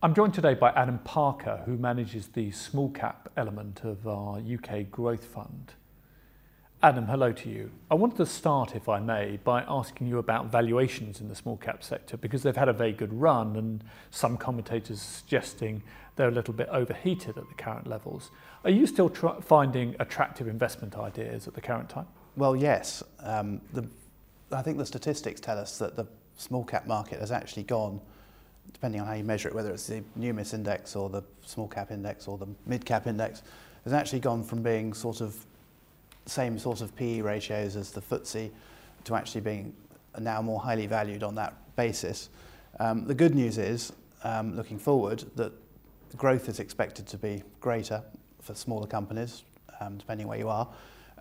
I'm joined today by Adam Parker, who manages the small cap element of our UK Growth Fund. Adam, hello to you. I wanted to start, if I may, by asking you about valuations in the small cap sector because they've had a very good run and some commentators suggesting they're a little bit overheated at the current levels. Are you still finding attractive investment ideas at the current time? Well, yes. Um, the, I think the statistics tell us that the small cap market has actually gone depending on how you measure it, whether it's the Numis index or the small cap index or the mid cap index, has actually gone from being sort of same sort of PE ratios as the FTSE to actually being now more highly valued on that basis. Um, the good news is, um, looking forward, that growth is expected to be greater for smaller companies, um, depending where you are.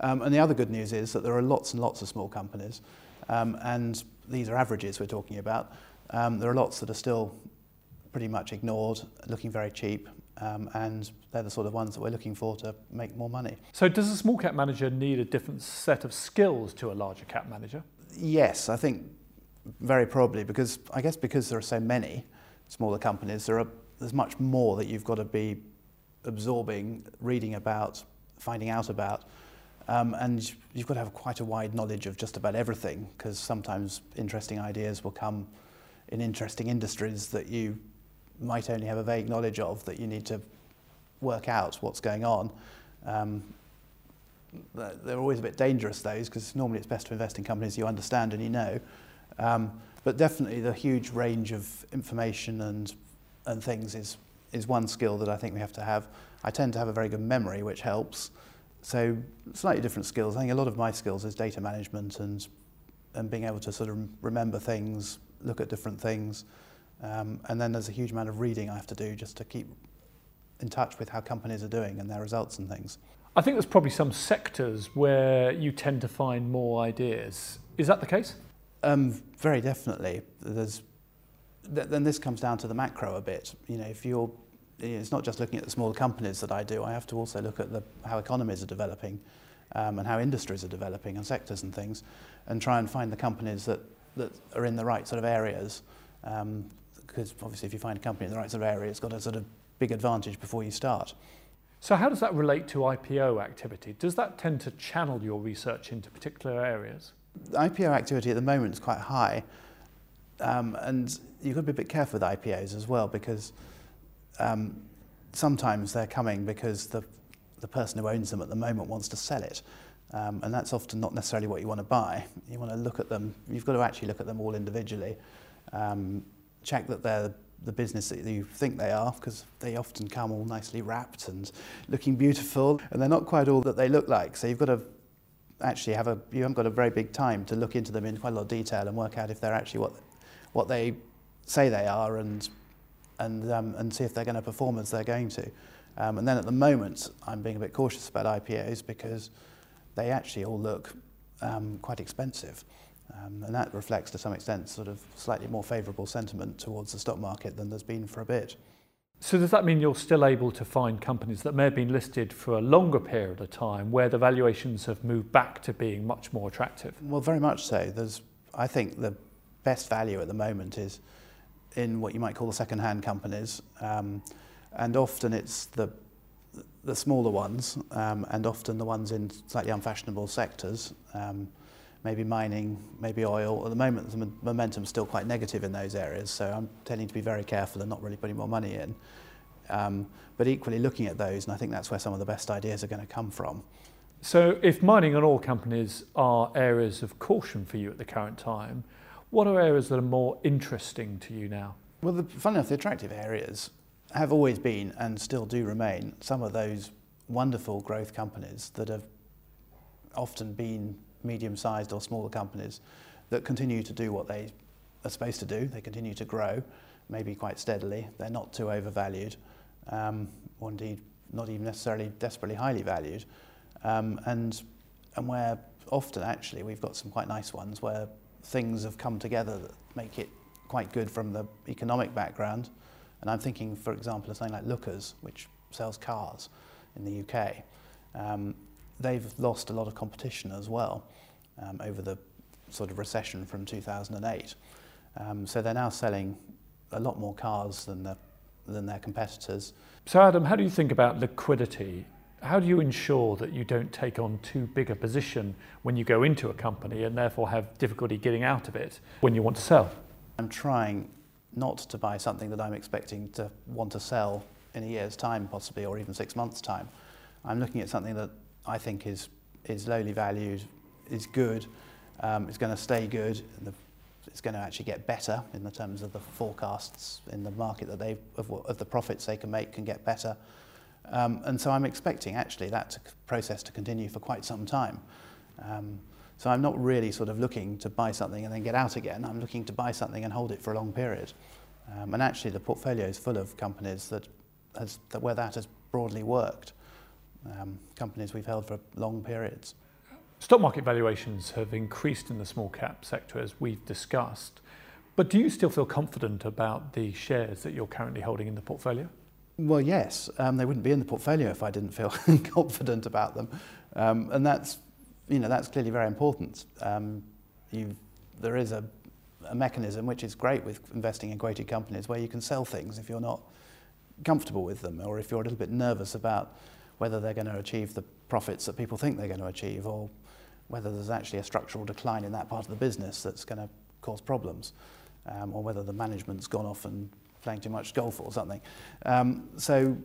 Um, and the other good news is that there are lots and lots of small companies, um, and these are averages we're talking about, um, there are lots that are still pretty much ignored, looking very cheap, um, and they're the sort of ones that we're looking for to make more money. So, does a small cap manager need a different set of skills to a larger cap manager? Yes, I think very probably because I guess because there are so many smaller companies, there are there's much more that you've got to be absorbing, reading about, finding out about. Um, and you've got to have quite a wide knowledge of just about everything because sometimes interesting ideas will come in interesting industries that you might only have a vague knowledge of that you need to work out what's going on. Um, they're always a bit dangerous, those, because normally it's best to invest in companies you understand and you know. Um, but definitely the huge range of information and, and things is, is one skill that I think we have to have. I tend to have a very good memory, which helps. So slightly different skills. I think a lot of my skills is data management and, and being able to sort of remember things, look at different things. Um, and then there's a huge amount of reading I have to do just to keep in touch with how companies are doing and their results and things. I think there's probably some sectors where you tend to find more ideas. Is that the case? Um, very definitely. There's, th- then this comes down to the macro a bit. You know, if you're, it's not just looking at the smaller companies that I do. I have to also look at the, how economies are developing, um, and how industries are developing and sectors and things, and try and find the companies that that are in the right sort of areas. Um, because obviously if you find a company in the right sort of area, it's got a sort of big advantage before you start. So how does that relate to IPO activity? Does that tend to channel your research into particular areas? The IPO activity at the moment is quite high. Um, and you've got to be a bit careful with IPOs as well because um, sometimes they're coming because the, the person who owns them at the moment wants to sell it. Um, and that's often not necessarily what you want to buy. You want to look at them, you've got to actually look at them all individually, um, check that they're the business that you think they are, because they often come all nicely wrapped and looking beautiful, and they're not quite all that they look like. So you've got to actually have a, you haven't got a very big time to look into them in quite a lot of detail and work out if they're actually what, what they say they are and, and, um, and see if they're going to perform as they're going to. Um, and then at the moment, I'm being a bit cautious about IPOs because they actually all look um, quite expensive. Um, and that reflects to some extent sort of slightly more favourable sentiment towards the stock market than there's been for a bit. So does that mean you're still able to find companies that may have been listed for a longer period of time where the valuations have moved back to being much more attractive? Well, very much so. There's, I think the best value at the moment is in what you might call the second-hand companies. Um, and often it's the the smaller ones, um, and often the ones in slightly unfashionable sectors, um, maybe mining, maybe oil. At the moment, the momentum is still quite negative in those areas, so I'm tending to be very careful and not really putting more money in. Um, but equally looking at those, and I think that's where some of the best ideas are going to come from. So if mining and oil companies are areas of caution for you at the current time, what are areas that are more interesting to you now? Well, the, funny enough, the attractive areas have always been and still do remain some of those wonderful growth companies that have often been medium-sized or smaller companies that continue to do what they are supposed to do. They continue to grow, maybe quite steadily. They're not too overvalued, um, or indeed not even necessarily desperately highly valued. Um, and, and where often actually we've got some quite nice ones where things have come together that make it quite good from the economic background and I'm thinking, for example, of something like Lookers, which sells cars in the UK. Um, they've lost a lot of competition as well um, over the sort of recession from 2008. Um, so they're now selling a lot more cars than the than their competitors. So, Adam, how do you think about liquidity? How do you ensure that you don't take on too big a position when you go into a company and therefore have difficulty getting out of it when you want to sell? I'm trying not to buy something that I'm expecting to want to sell in a year's time, possibly, or even six months' time. I'm looking at something that I think is, is lowly valued, is good, um, is going to stay good, the, it's going to actually get better in the terms of the forecasts in the market that they of, of the profits they can make can get better. Um, and so I'm expecting actually that to, process to continue for quite some time. Um, so I'm not really sort of looking to buy something and then get out again. I'm looking to buy something and hold it for a long period. Um, and actually the portfolio is full of companies that, has, that where that has broadly worked. Um, companies we've held for long periods. Stock market valuations have increased in the small cap sector as we've discussed. But do you still feel confident about the shares that you're currently holding in the portfolio? Well, yes. Um, they wouldn't be in the portfolio if I didn't feel confident about them. Um, and that's, you know, that's clearly very important. Um, there is a, a mechanism which is great with investing in quoted companies where you can sell things if you're not comfortable with them or if you're a little bit nervous about whether they're going to achieve the profits that people think they're going to achieve or whether there's actually a structural decline in that part of the business that's going to cause problems um, or whether the management's gone off and playing too much golf or something. Um, so,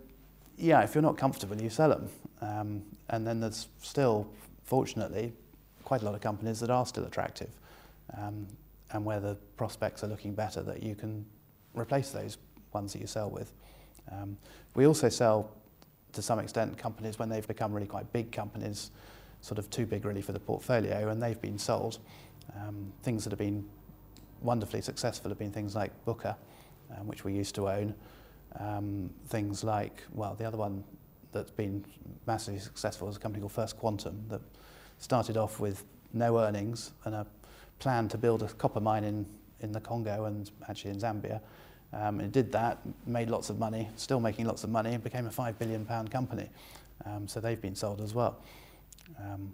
yeah, if you're not comfortable, you sell them. Um, and then there's still, fortunately, quite a lot of companies that are still attractive um, and where the prospects are looking better that you can replace those ones that you sell with. Um, we also sell, to some extent, companies when they've become really quite big companies, sort of too big really for the portfolio, and they've been sold. Um, things that have been wonderfully successful have been things like Booker, um, which we used to own. Um, things like, well, the other one that's been massively successful is a company called First Quantum that started off with no earnings and a plan to build a copper mine in, in the Congo and actually in Zambia. Um, it did that, made lots of money, still making lots of money, and became a five billion pound company. Um, so they've been sold as well. Um,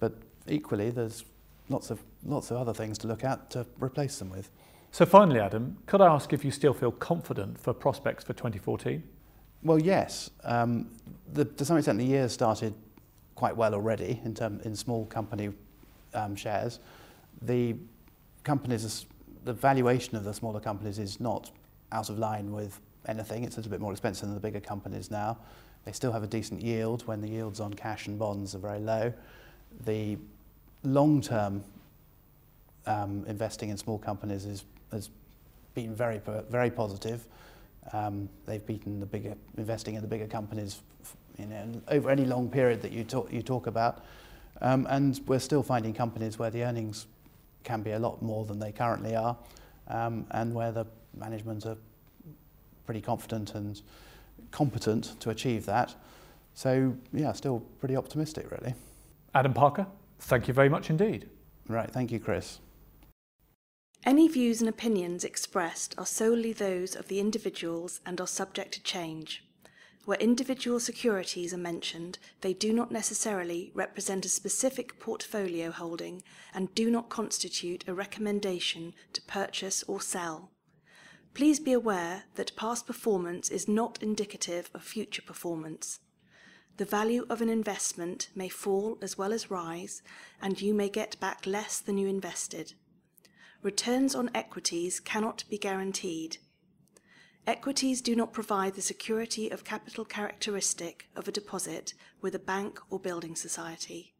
but equally, there's lots of lots of other things to look at to replace them with. So finally, Adam, could I ask if you still feel confident for prospects for 2014? Well, yes. Um, the, to some extent, the year started quite well already in, term, in small company um, shares. The companies, the valuation of the smaller companies is not out of line with anything. It's a little bit more expensive than the bigger companies now. They still have a decent yield when the yields on cash and bonds are very low. The long-term um, investing in small companies is has been very, very positive. Um, they've beaten the bigger, investing in the bigger companies you know, over any long period that you talk, you talk about. Um, and we're still finding companies where the earnings can be a lot more than they currently are, um, and where the management are pretty confident and competent to achieve that. So, yeah, still pretty optimistic, really. Adam Parker, thank you very much indeed. Right, thank you, Chris. Any views and opinions expressed are solely those of the individuals and are subject to change. Where individual securities are mentioned, they do not necessarily represent a specific portfolio holding and do not constitute a recommendation to purchase or sell. Please be aware that past performance is not indicative of future performance. The value of an investment may fall as well as rise, and you may get back less than you invested returns on equities cannot be guaranteed. Equities do not provide the security of capital characteristic of a deposit with a bank or building society.